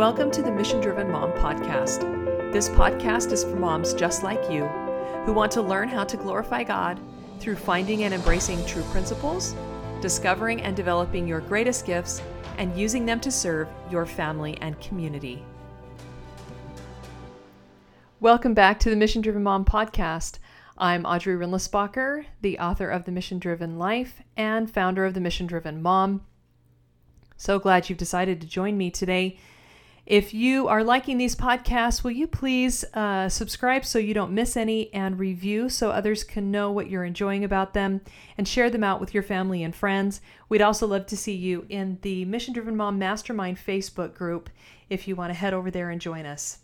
Welcome to the Mission Driven Mom Podcast. This podcast is for moms just like you who want to learn how to glorify God through finding and embracing true principles, discovering and developing your greatest gifts, and using them to serve your family and community. Welcome back to the Mission Driven Mom Podcast. I'm Audrey Rindlisbacher, the author of The Mission Driven Life and founder of The Mission Driven Mom. So glad you've decided to join me today if you are liking these podcasts, will you please uh, subscribe so you don't miss any and review so others can know what you're enjoying about them and share them out with your family and friends? We'd also love to see you in the Mission Driven Mom Mastermind Facebook group if you want to head over there and join us.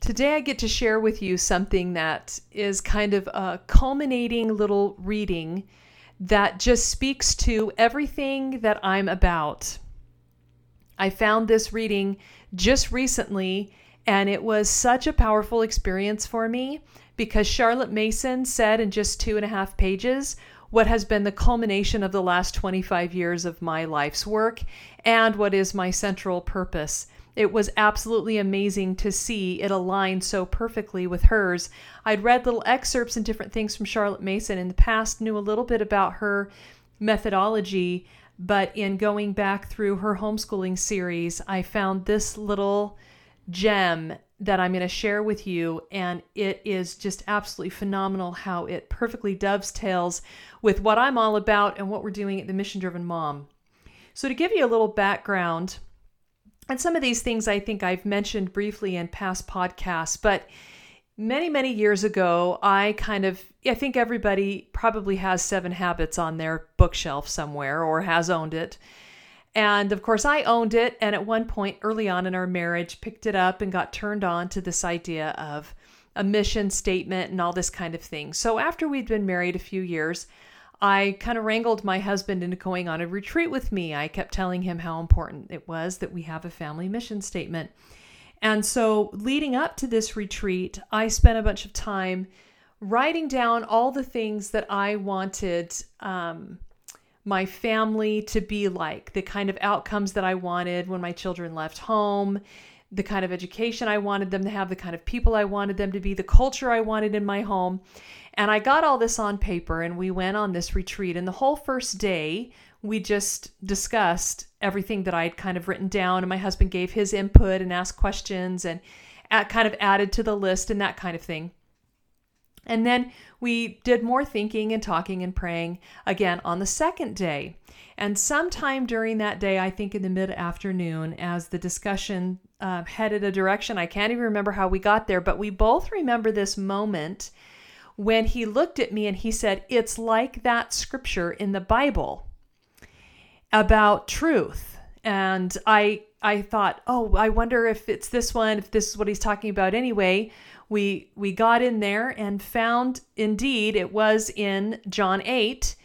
Today, I get to share with you something that is kind of a culminating little reading that just speaks to everything that I'm about. I found this reading just recently, and it was such a powerful experience for me because Charlotte Mason said in just two and a half pages what has been the culmination of the last 25 years of my life's work and what is my central purpose. It was absolutely amazing to see it align so perfectly with hers. I'd read little excerpts and different things from Charlotte Mason in the past, knew a little bit about her methodology, but in going back through her homeschooling series, I found this little gem that I'm going to share with you. And it is just absolutely phenomenal how it perfectly dovetails with what I'm all about and what we're doing at the Mission Driven Mom. So, to give you a little background, and some of these things I think I've mentioned briefly in past podcasts, but many, many years ago, I kind of, I think everybody probably has Seven Habits on their bookshelf somewhere or has owned it. And of course, I owned it. And at one point early on in our marriage, picked it up and got turned on to this idea of a mission statement and all this kind of thing. So after we'd been married a few years, I kind of wrangled my husband into going on a retreat with me. I kept telling him how important it was that we have a family mission statement. And so, leading up to this retreat, I spent a bunch of time writing down all the things that I wanted um, my family to be like, the kind of outcomes that I wanted when my children left home, the kind of education I wanted them to have, the kind of people I wanted them to be, the culture I wanted in my home. And I got all this on paper and we went on this retreat. And the whole first day, we just discussed everything that I'd kind of written down, and my husband gave his input and asked questions and kind of added to the list and that kind of thing. And then we did more thinking and talking and praying again on the second day. And sometime during that day, I think in the mid afternoon, as the discussion uh, headed a direction, I can't even remember how we got there, but we both remember this moment when he looked at me and he said, It's like that scripture in the Bible about truth. And I I thought, oh, I wonder if it's this one, if this is what he's talking about anyway. We we got in there and found indeed it was in John 8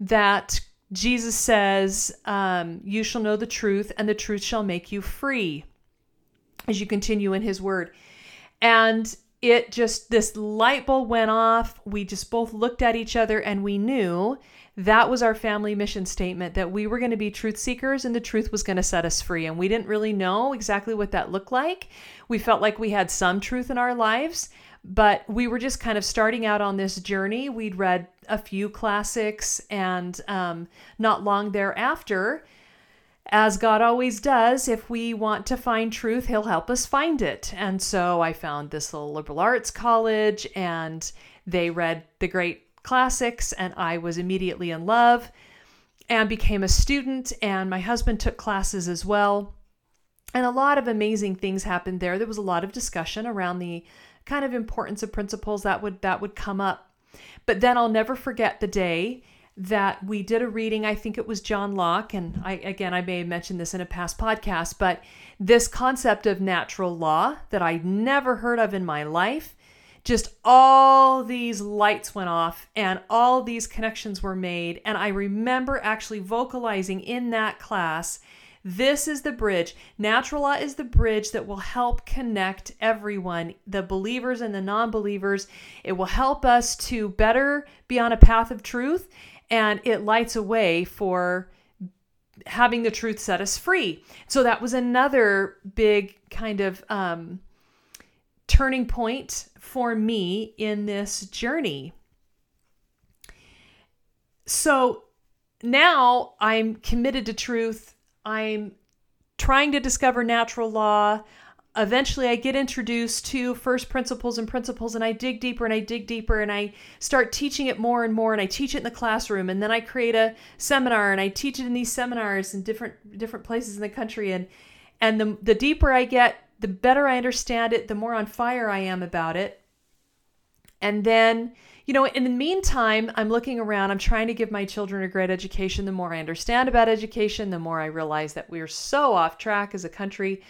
that Jesus says, um, You shall know the truth, and the truth shall make you free, as you continue in his word. And it just, this light bulb went off. We just both looked at each other and we knew that was our family mission statement that we were going to be truth seekers and the truth was going to set us free. And we didn't really know exactly what that looked like. We felt like we had some truth in our lives, but we were just kind of starting out on this journey. We'd read a few classics, and um, not long thereafter, as God always does, if we want to find truth, He'll help us find it. And so I found this little liberal arts college, and they read the great classics, and I was immediately in love and became a student. And my husband took classes as well. And a lot of amazing things happened there. There was a lot of discussion around the kind of importance of principles that would that would come up. But then I'll never forget the day that we did a reading. I think it was John Locke, and I again I may have mentioned this in a past podcast, but this concept of natural law that I'd never heard of in my life just all these lights went off and all these connections were made. And I remember actually vocalizing in that class this is the bridge. Natural law is the bridge that will help connect everyone, the believers and the non believers. It will help us to better be on a path of truth and it lights a way for having the truth set us free. So that was another big kind of um, turning point for me in this journey. So now I'm committed to truth. I'm trying to discover natural law. Eventually, I get introduced to first principles and principles, and I dig deeper and I dig deeper, and I start teaching it more and more. And I teach it in the classroom, and then I create a seminar, and I teach it in these seminars in different different places in the country. And and the the deeper I get, the better I understand it, the more on fire I am about it. And then you know, in the meantime, I'm looking around, I'm trying to give my children a great education. The more I understand about education, the more I realize that we're so off track as a country.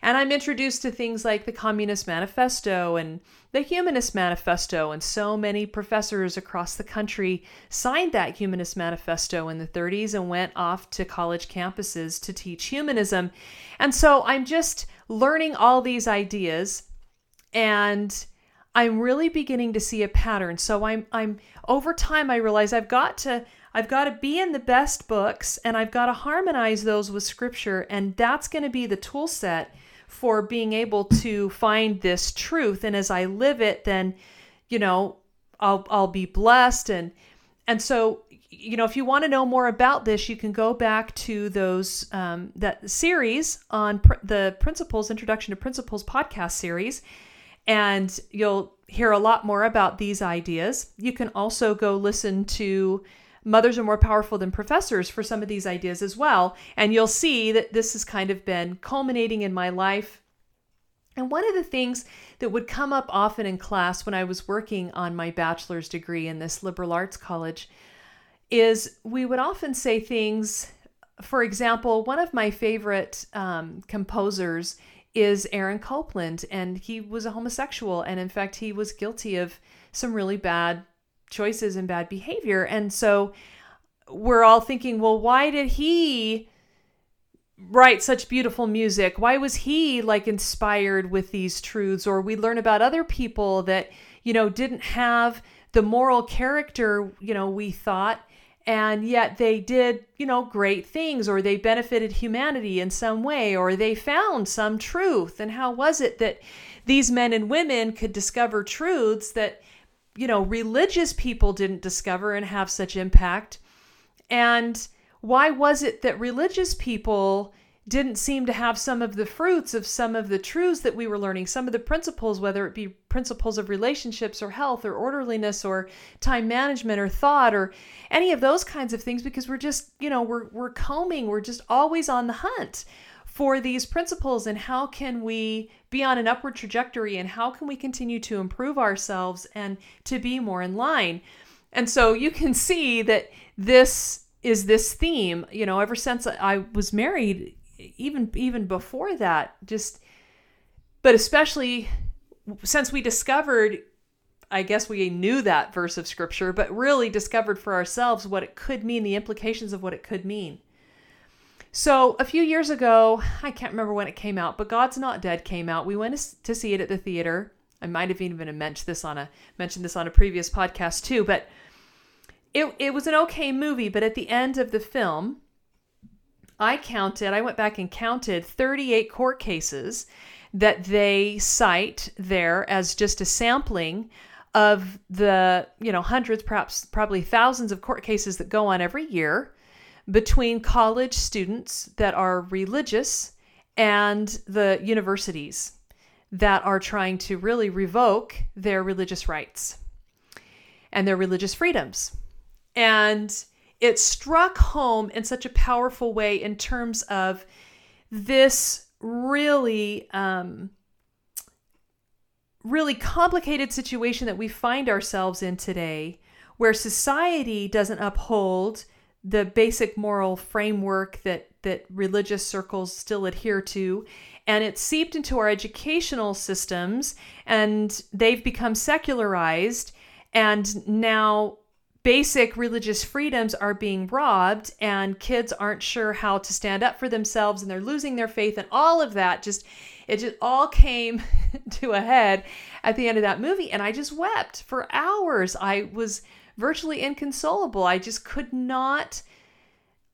And I'm introduced to things like the Communist Manifesto and the Humanist Manifesto, and so many professors across the country signed that Humanist Manifesto in the 30s and went off to college campuses to teach humanism. And so I'm just learning all these ideas and I'm really beginning to see a pattern. So I'm I'm over time I realize I've got to I've got to be in the best books and I've got to harmonize those with scripture and that's going to be the tool set for being able to find this truth and as I live it then you know I'll I'll be blessed and and so you know if you want to know more about this you can go back to those um, that series on pr- the principles introduction to principles podcast series and you'll hear a lot more about these ideas. You can also go listen to Mothers Are More Powerful Than Professors for some of these ideas as well. And you'll see that this has kind of been culminating in my life. And one of the things that would come up often in class when I was working on my bachelor's degree in this liberal arts college is we would often say things. For example, one of my favorite um, composers is Aaron Copland, and he was a homosexual, and in fact, he was guilty of some really bad choices and bad behavior. And so we're all thinking, well, why did he write such beautiful music? Why was he like inspired with these truths? Or we learn about other people that, you know, didn't have the moral character, you know, we thought and yet they did, you know, great things or they benefited humanity in some way or they found some truth. And how was it that these men and women could discover truths that, you know, religious people didn't discover and have such impact? And why was it that religious people didn't seem to have some of the fruits of some of the truths that we were learning, some of the principles, whether it be principles of relationships or health or orderliness or time management or thought or any of those kinds of things, because we're just, you know, we're, we're combing, we're just always on the hunt for these principles and how can we be on an upward trajectory and how can we continue to improve ourselves and to be more in line. And so you can see that this is this theme, you know, ever since I was married, even even before that just but especially since we discovered I guess we knew that verse of scripture, but really discovered for ourselves what it could mean, the implications of what it could mean. So, a few years ago, I can't remember when it came out, but God's Not Dead came out. We went to see it at the theater. I might have even mentioned this on a mentioned this on a previous podcast too, but it it was an okay movie, but at the end of the film, I counted, I went back and counted 38 court cases that they cite there as just a sampling of the, you know, hundreds, perhaps probably thousands of court cases that go on every year between college students that are religious and the universities that are trying to really revoke their religious rights and their religious freedoms. And it struck home in such a powerful way in terms of this really um, really complicated situation that we find ourselves in today where society doesn't uphold the basic moral framework that that religious circles still adhere to and it's seeped into our educational systems and they've become secularized and now basic religious freedoms are being robbed and kids aren't sure how to stand up for themselves and they're losing their faith and all of that just it just all came to a head at the end of that movie and I just wept for hours. I was virtually inconsolable. I just could not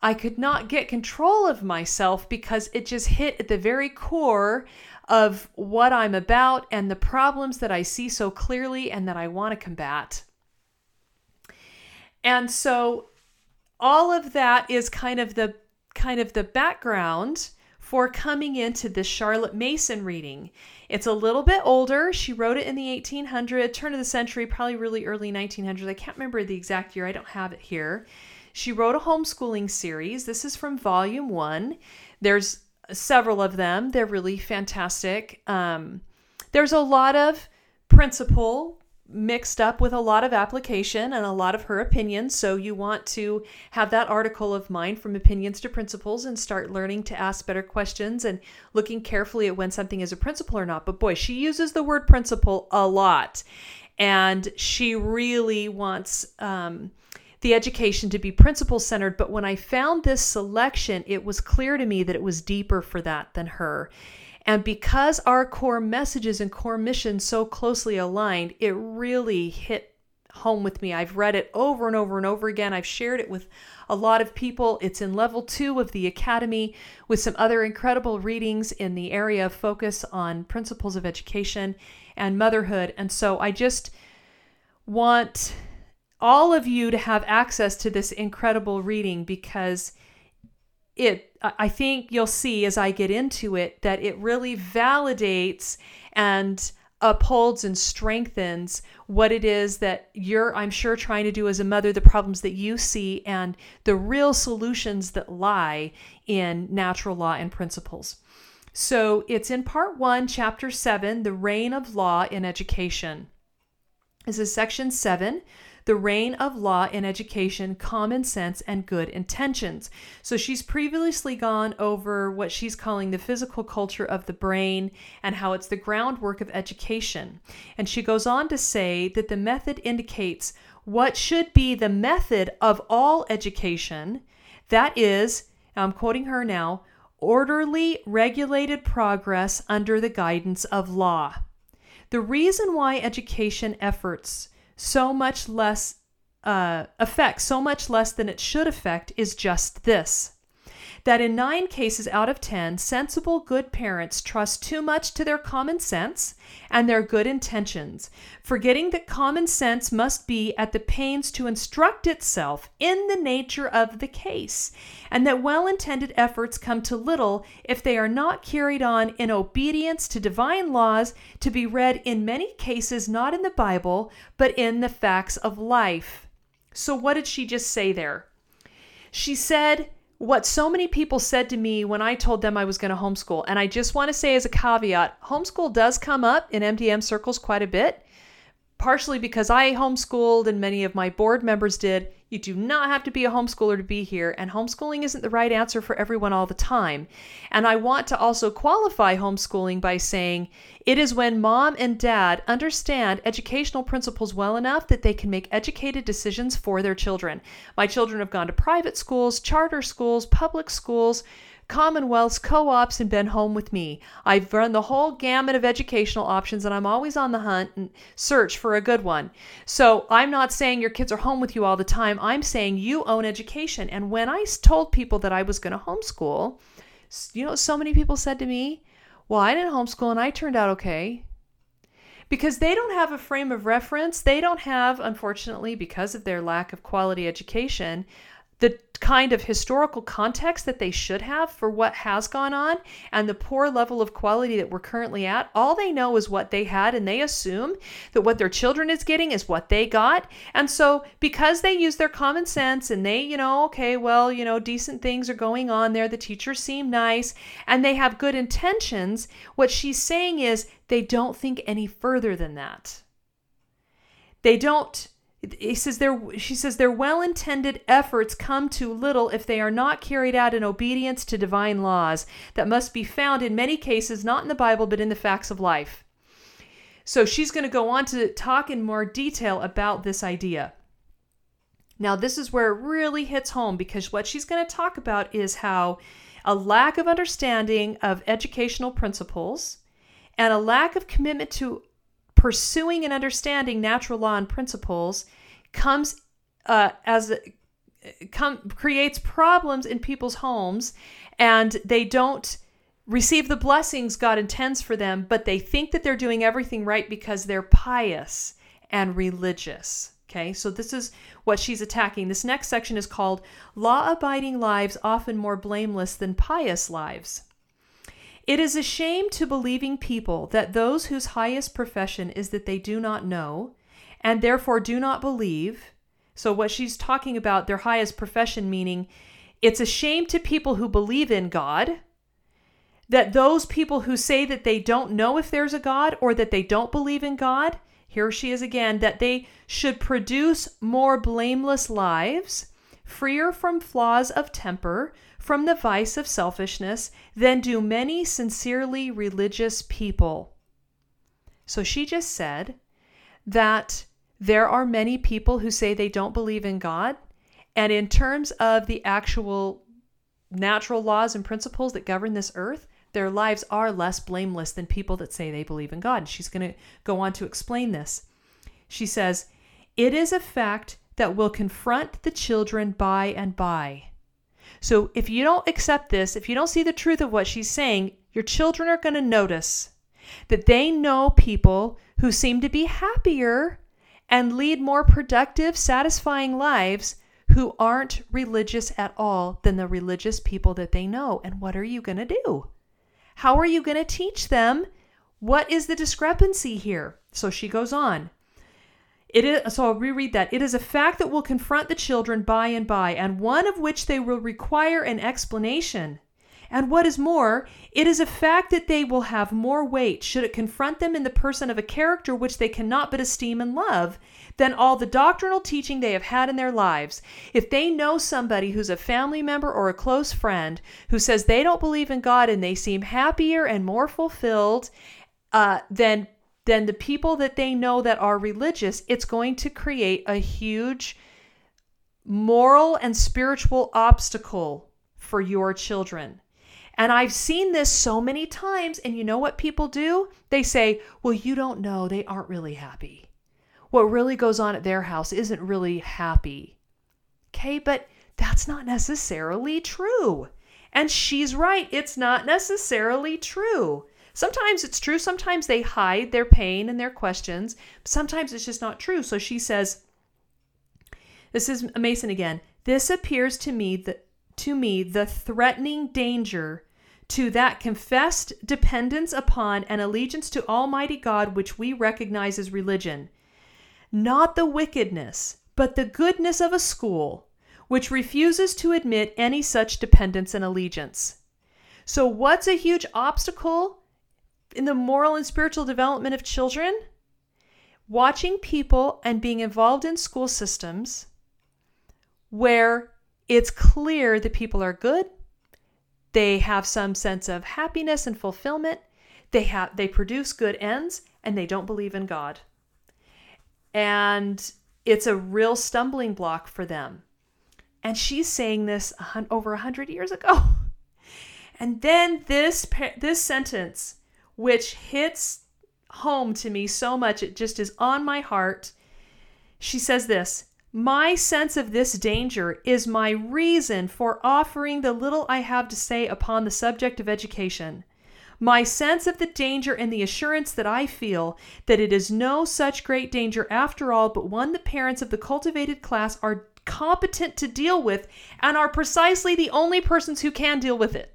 I could not get control of myself because it just hit at the very core of what I'm about and the problems that I see so clearly and that I want to combat. And so all of that is kind of the kind of the background for coming into this Charlotte Mason reading. It's a little bit older. She wrote it in the 1800s, turn of the century, probably really early 1900s. I can't remember the exact year. I don't have it here. She wrote a homeschooling series. This is from volume 1. There's several of them. They're really fantastic. Um, there's a lot of principle mixed up with a lot of application and a lot of her opinions. So you want to have that article of mine from opinions to principles and start learning to ask better questions and looking carefully at when something is a principle or not. But boy, she uses the word principle a lot. And she really wants um, the education to be principle centered. But when I found this selection, it was clear to me that it was deeper for that than her. And because our core messages and core mission so closely aligned, it really hit home with me. I've read it over and over and over again. I've shared it with a lot of people. It's in level two of the Academy with some other incredible readings in the area of focus on principles of education and motherhood. And so I just want all of you to have access to this incredible reading because it I think you'll see as I get into it that it really validates and upholds and strengthens what it is that you're I'm sure trying to do as a mother the problems that you see and the real solutions that lie in natural law and principles. So it's in part 1 chapter 7 the reign of law in education. This is section 7 the reign of law in education, common sense, and good intentions. So she's previously gone over what she's calling the physical culture of the brain and how it's the groundwork of education. And she goes on to say that the method indicates what should be the method of all education. That is, I'm quoting her now, orderly, regulated progress under the guidance of law. The reason why education efforts so much less uh, affect, so much less than it should affect, is just this that in nine cases out of ten, sensible, good parents trust too much to their common sense and their good intentions, forgetting that common sense must be at the pains to instruct itself in the nature of the case, and that well intended efforts come to little if they are not carried on in obedience to divine laws to be read in many cases not in the Bible, but in the facts of life. So, what did she just say there? She said, what so many people said to me when I told them I was going to homeschool. And I just want to say as a caveat homeschool does come up in MDM circles quite a bit partially because I homeschooled and many of my board members did. You do not have to be a homeschooler to be here, and homeschooling isn't the right answer for everyone all the time. And I want to also qualify homeschooling by saying it is when mom and dad understand educational principles well enough that they can make educated decisions for their children. My children have gone to private schools, charter schools, public schools Commonwealths, co ops, and been home with me. I've run the whole gamut of educational options and I'm always on the hunt and search for a good one. So I'm not saying your kids are home with you all the time. I'm saying you own education. And when I told people that I was going to homeschool, you know, so many people said to me, Well, I didn't homeschool and I turned out okay because they don't have a frame of reference. They don't have, unfortunately, because of their lack of quality education, the kind of historical context that they should have for what has gone on and the poor level of quality that we're currently at, all they know is what they had and they assume that what their children is getting is what they got. And so because they use their common sense and they, you know, okay, well, you know, decent things are going on there, the teachers seem nice and they have good intentions, what she's saying is they don't think any further than that. They don't he says their she says their well-intended efforts come to little if they are not carried out in obedience to divine laws that must be found in many cases not in the bible but in the facts of life. So she's going to go on to talk in more detail about this idea. Now this is where it really hits home because what she's going to talk about is how a lack of understanding of educational principles and a lack of commitment to pursuing and understanding natural law and principles comes uh, as come creates problems in people's homes and they don't receive the blessings God intends for them, but they think that they're doing everything right because they're pious and religious. Okay, so this is what she's attacking. This next section is called Law Abiding Lives Often More Blameless Than Pious Lives. It is a shame to believing people that those whose highest profession is that they do not know, and therefore do not believe. So, what she's talking about, their highest profession, meaning it's a shame to people who believe in God that those people who say that they don't know if there's a God or that they don't believe in God, here she is again, that they should produce more blameless lives, freer from flaws of temper, from the vice of selfishness, than do many sincerely religious people. So she just said that there are many people who say they don't believe in God. And in terms of the actual natural laws and principles that govern this earth, their lives are less blameless than people that say they believe in God. And she's going to go on to explain this. She says, It is a fact that will confront the children by and by. So if you don't accept this, if you don't see the truth of what she's saying, your children are going to notice that they know people who seem to be happier and lead more productive, satisfying lives who aren't religious at all than the religious people that they know. And what are you going to do? How are you going to teach them? What is the discrepancy here? So she goes on. It is, so I'll reread that. It is a fact that will confront the children by and by, and one of which they will require an explanation. And what is more, it is a fact that they will have more weight should it confront them in the person of a character which they cannot but esteem and love than all the doctrinal teaching they have had in their lives. If they know somebody who's a family member or a close friend who says they don't believe in God and they seem happier and more fulfilled uh, than than the people that they know that are religious, it's going to create a huge moral and spiritual obstacle for your children. And I've seen this so many times. And you know what people do? They say, well, you don't know. They aren't really happy what really goes on at their house isn't really happy. Okay, but that's not necessarily true. And she's right, it's not necessarily true. Sometimes it's true, sometimes they hide their pain and their questions, sometimes it's just not true. So she says, This is Mason again. This appears to me that to me the threatening danger to that confessed dependence upon and allegiance to Almighty God which we recognize as religion not the wickedness, but the goodness of a school which refuses to admit any such dependence and allegiance. So, what's a huge obstacle in the moral and spiritual development of children? Watching people and being involved in school systems where it's clear that people are good, they have some sense of happiness and fulfillment, they have they produce good ends, and they don't believe in God and it's a real stumbling block for them. And she's saying this over a hundred years ago. And then this this sentence, which hits home to me so much, it just is on my heart. She says this My sense of this danger is my reason for offering the little I have to say upon the subject of education. My sense of the danger and the assurance that I feel that it is no such great danger after all, but one the parents of the cultivated class are competent to deal with and are precisely the only persons who can deal with it.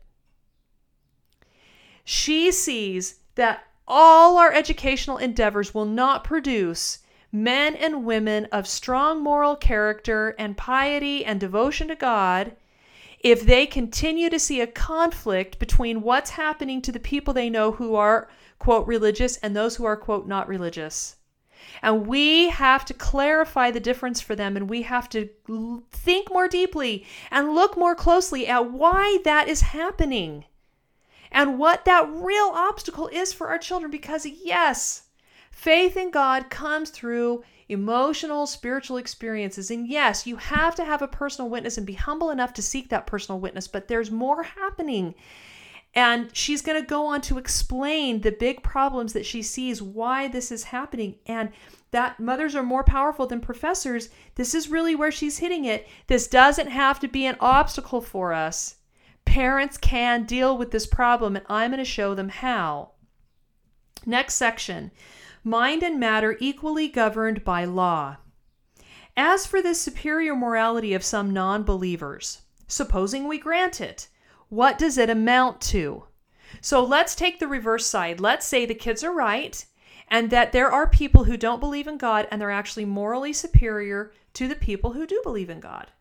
She sees that all our educational endeavors will not produce men and women of strong moral character and piety and devotion to God if they continue to see a conflict between what's happening to the people they know who are, quote, religious and those who are, quote, not religious. And we have to clarify the difference for them and we have to think more deeply and look more closely at why that is happening and what that real obstacle is for our children. Because, yes, faith in God comes through emotional, spiritual experiences. And yes, you have to have a personal witness and be humble enough to seek that personal witness, but there's more happening. And she's going to go on to explain the big problems that she sees, why this is happening, and that mothers are more powerful than professors. This is really where she's hitting it. This doesn't have to be an obstacle for us. Parents can deal with this problem, and I'm going to show them how. Next section mind and matter equally governed by law. As for the superior morality of some non believers, supposing we grant it, what does it amount to? So let's take the reverse side. Let's say the kids are right and that there are people who don't believe in God and they're actually morally superior to the people who do believe in God.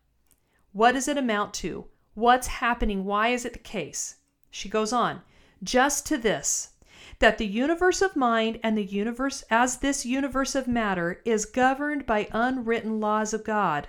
What does it amount to? What's happening? Why is it the case? She goes on, just to this that the universe of mind and the universe as this universe of matter is governed by unwritten laws of God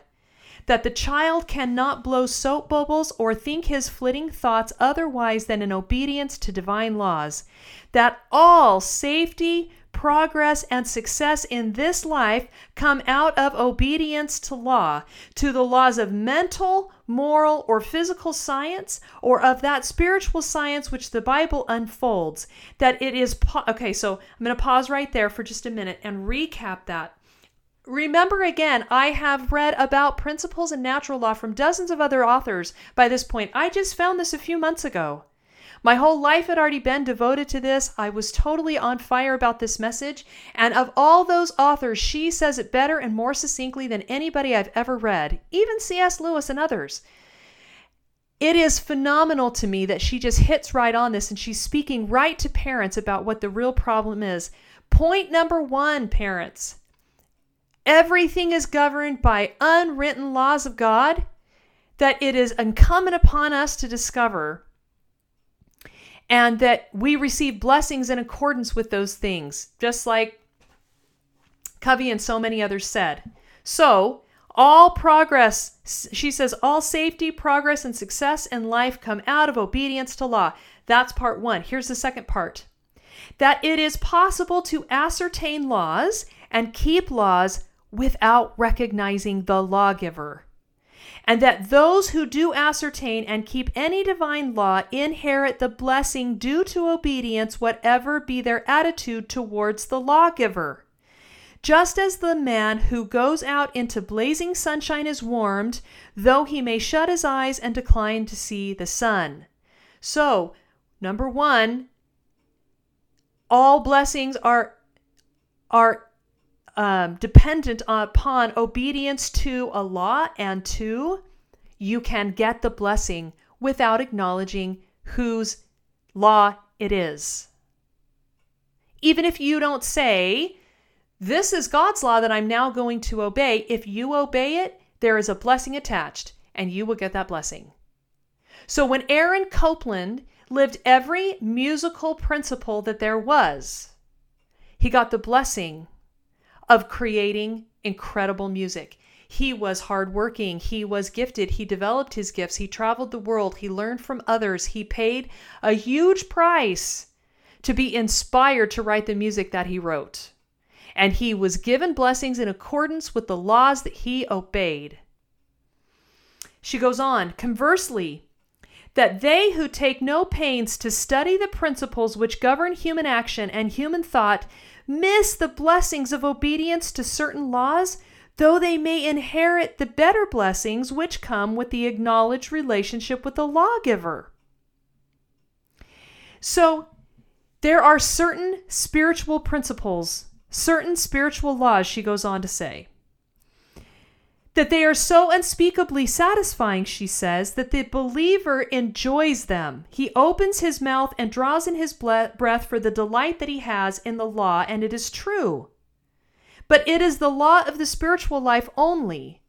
that the child cannot blow soap bubbles or think his flitting thoughts otherwise than in obedience to divine laws, that all safety, progress, and success in this life come out of obedience to law, to the laws of mental, moral, or physical science, or of that spiritual science which the Bible unfolds. That it is. Po- okay, so I'm going to pause right there for just a minute and recap that. Remember again, I have read about principles in natural law from dozens of other authors by this point. I just found this a few months ago. My whole life had already been devoted to this. I was totally on fire about this message. And of all those authors, she says it better and more succinctly than anybody I've ever read, even C.S. Lewis and others. It is phenomenal to me that she just hits right on this and she's speaking right to parents about what the real problem is. Point number one, parents everything is governed by unwritten laws of God that it is incumbent upon us to discover and that we receive blessings in accordance with those things, just like Covey and so many others said. So, all progress, she says, all safety, progress, and success in life come out of obedience to law. That's part one. Here's the second part that it is possible to ascertain laws and keep laws without recognizing the lawgiver and that those who do ascertain and keep any divine law inherit the blessing due to obedience, whatever be their attitude towards the lawgiver. Just as the man who goes out into blazing sunshine is warmed, though he may shut his eyes and decline to see the sun. So, number one, all blessings are are um, dependent upon obedience to a law, and two, you can get the blessing without acknowledging whose law it is. Even if you don't say, This is God's law that I'm now going to obey, if you obey it, there is a blessing attached, and you will get that blessing. So when Aaron Copland lived every musical principle that there was, he got the blessing of creating incredible music. He was hardworking. He was gifted. He developed his gifts. He traveled the world. He learned from others. He paid a huge price to be inspired to write the music that he wrote. And he was given blessings in accordance with the laws that he obeyed. She goes on, conversely, that they who take no pains to study the principles which govern human action and human thought miss the blessings of obedience to certain laws, though they may inherit the better blessings which come with the acknowledged relationship with the lawgiver. So, there are certain spiritual principles, certain spiritual laws, she goes on to say that they are so unspeakably satisfying, she says, that the believer enjoys them. He opens his mouth and draws in his breath for the delight that he has in the law, and it is true. But it is the law of the spiritual life only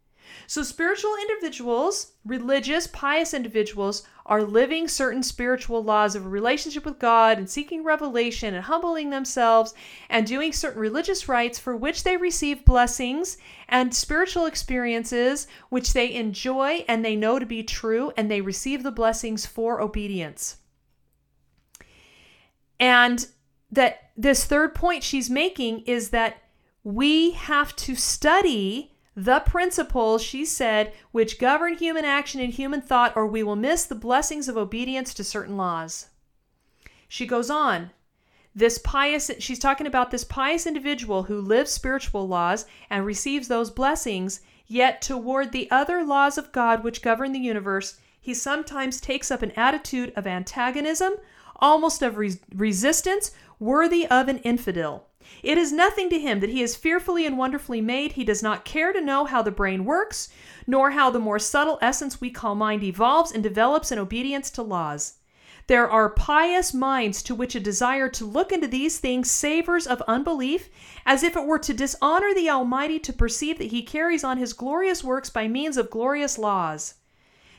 so, spiritual individuals, religious, pious individuals, are living certain spiritual laws of a relationship with God and seeking revelation and humbling themselves and doing certain religious rites for which they receive blessings and spiritual experiences which they enjoy and they know to be true and they receive the blessings for obedience. And that this third point she's making is that we have to study the principles, she said, which govern human action and human thought, or we will miss the blessings of obedience to certain laws. She goes on. This pious, she's talking about this pious individual who lives spiritual laws and receives those blessings, yet toward the other laws of God which govern the universe, he sometimes takes up an attitude of antagonism, almost of res- resistance, worthy of an infidel. It is nothing to him that he is fearfully and wonderfully made. He does not care to know how the brain works, nor how the more subtle essence we call mind evolves and develops in obedience to laws. There are pious minds to which a desire to look into these things savors of unbelief, as if it were to dishonor the Almighty to perceive that He carries on His glorious works by means of glorious laws.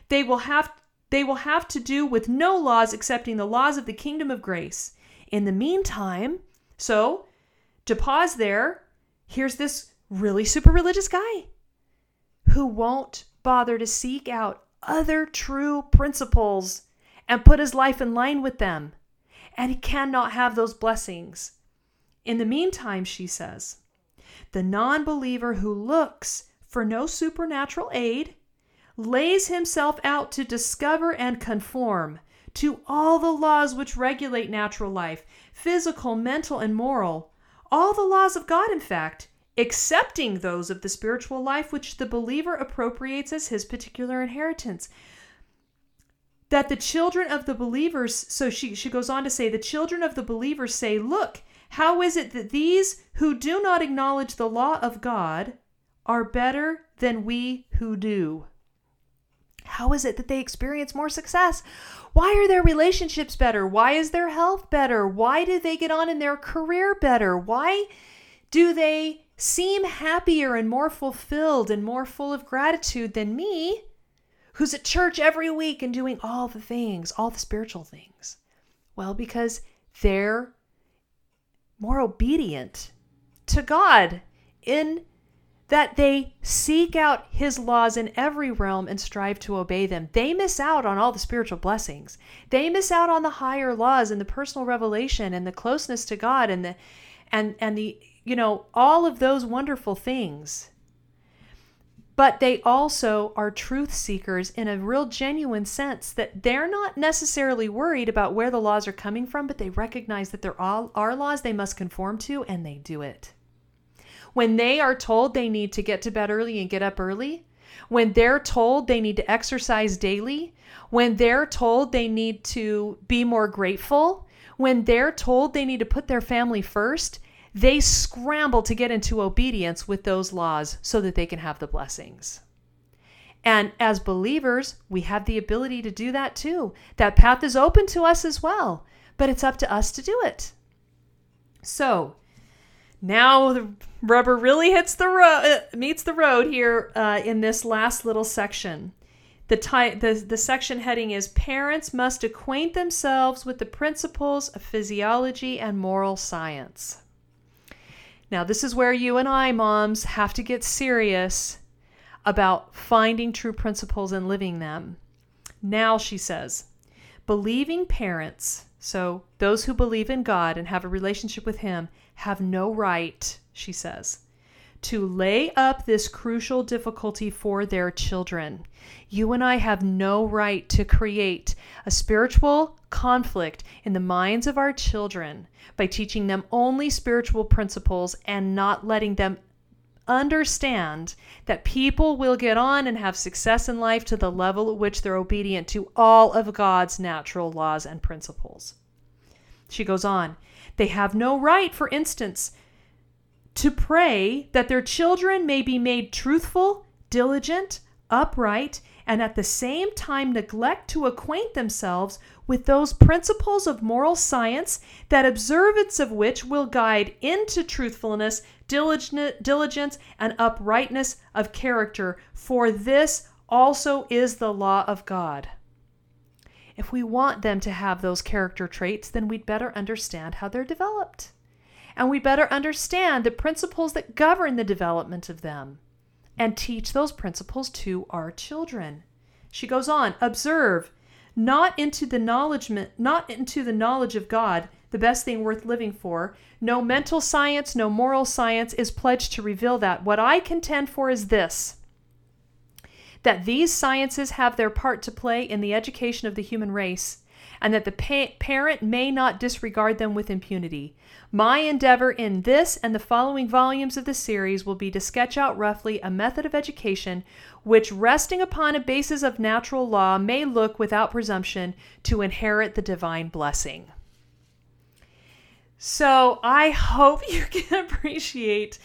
They will have they will have to do with no laws excepting the laws of the kingdom of grace. In the meantime, so to pause there, here's this really super religious guy who won't bother to seek out other true principles and put his life in line with them. And he cannot have those blessings. In the meantime, she says, the non believer who looks for no supernatural aid lays himself out to discover and conform to all the laws which regulate natural life, physical, mental, and moral, all the laws of God, in fact, excepting those of the spiritual life which the believer appropriates as his particular inheritance that the children of the believers, so she, she goes on to say, the children of the believers say, Look, how is it that these who do not acknowledge the law of God are better than we who do? How is it that they experience more success? Why are their relationships better? Why is their health better? Why do they get on in their career better? Why do they seem happier and more fulfilled and more full of gratitude than me? who's at church every week and doing all the things, all the spiritual things? Well, because they're more obedient to God in that they seek out his laws in every realm and strive to obey them. They miss out on all the spiritual blessings. They miss out on the higher laws and the personal revelation and the closeness to God and the and and the you know all of those wonderful things but they also are truth seekers in a real genuine sense that they're not necessarily worried about where the laws are coming from, but they recognize that there are laws they must conform to and they do it. When they are told they need to get to bed early and get up early, when they're told they need to exercise daily, when they're told they need to be more grateful, when they're told they need to put their family first, they scramble to get into obedience with those laws so that they can have the blessings. And as believers, we have the ability to do that too. That path is open to us as well, but it's up to us to do it. So, now the rubber really hits the road, uh, meets the road here uh, in this last little section. The, ty- the, the section heading is Parents must acquaint themselves with the principles of physiology and moral science. Now, this is where you and I, moms, have to get serious about finding true principles and living them. Now, she says, believing parents, so those who believe in God and have a relationship with Him, have no right, she says, to lay up this crucial difficulty for their children. You and I have no right to create a spiritual conflict in the minds of our children by teaching them only spiritual principles and not letting them understand that people will get on and have success in life to the level at which they're obedient to all of God's natural laws and principles. She goes on, they have no right, for instance, to pray that their children may be made truthful, diligent, upright, and at the same time neglect to acquaint themselves with those principles of moral science that observance of which will guide into truthfulness, diligence, and uprightness of character. For this also is the law of God. If we want them to have those character traits, then we'd better understand how they're developed and we better understand the principles that govern the development of them and teach those principles to our children. She goes on, observe, not into the knowledge not into the knowledge of God, the best thing worth living for. No mental science, no moral science is pledged to reveal that. What I contend for is this that these sciences have their part to play in the education of the human race and that the pa- parent may not disregard them with impunity. My endeavor in this and the following volumes of the series will be to sketch out roughly a method of education which, resting upon a basis of natural law, may look without presumption to inherit the divine blessing. So I hope you can appreciate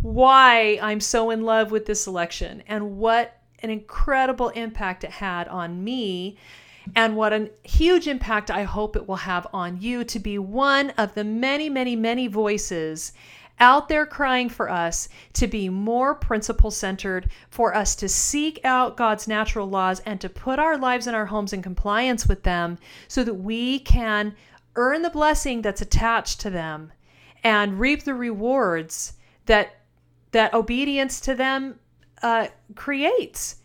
why I'm so in love with this selection and what an incredible impact it had on me and what a huge impact I hope it will have on you to be one of the many, many, many voices out there crying for us to be more principle centered, for us to seek out God's natural laws and to put our lives and our homes in compliance with them so that we can earn the blessing that's attached to them and reap the rewards that that obedience to them uh, creates.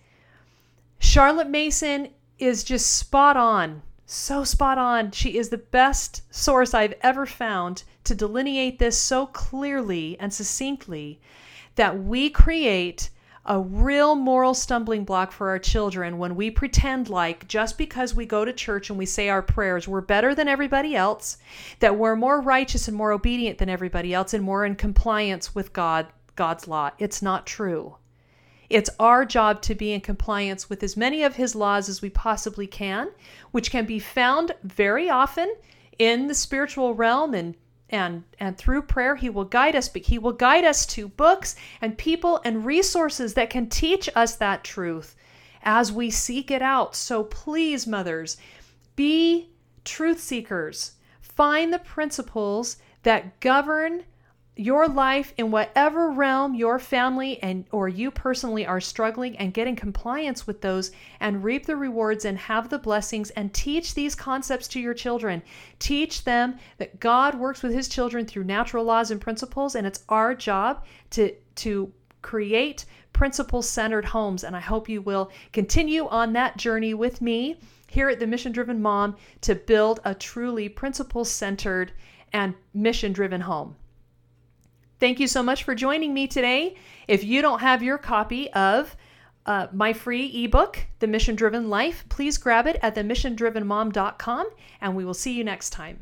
Charlotte Mason is just spot on, so spot on. She is the best source I've ever found to delineate this so clearly and succinctly that we create a real moral stumbling block for our children when we pretend like just because we go to church and we say our prayers, we're better than everybody else, that we're more righteous and more obedient than everybody else, and more in compliance with God, God's law. It's not true. It's our job to be in compliance with as many of his laws as we possibly can, which can be found very often in the spiritual realm and and and through prayer he will guide us but he will guide us to books and people and resources that can teach us that truth as we seek it out. So please mothers be truth seekers. Find the principles that govern your life in whatever realm your family and or you personally are struggling and get in compliance with those and reap the rewards and have the blessings and teach these concepts to your children. Teach them that god works with his children through natural laws and principles and it's our job to to create principle centered homes. And i hope you will continue on that journey with me here at the mission driven mom to build a truly principle centered and mission driven home Thank you so much for joining me today. If you don't have your copy of uh, my free ebook, The Mission Driven Life, please grab it at themissiondrivenmom.com and we will see you next time.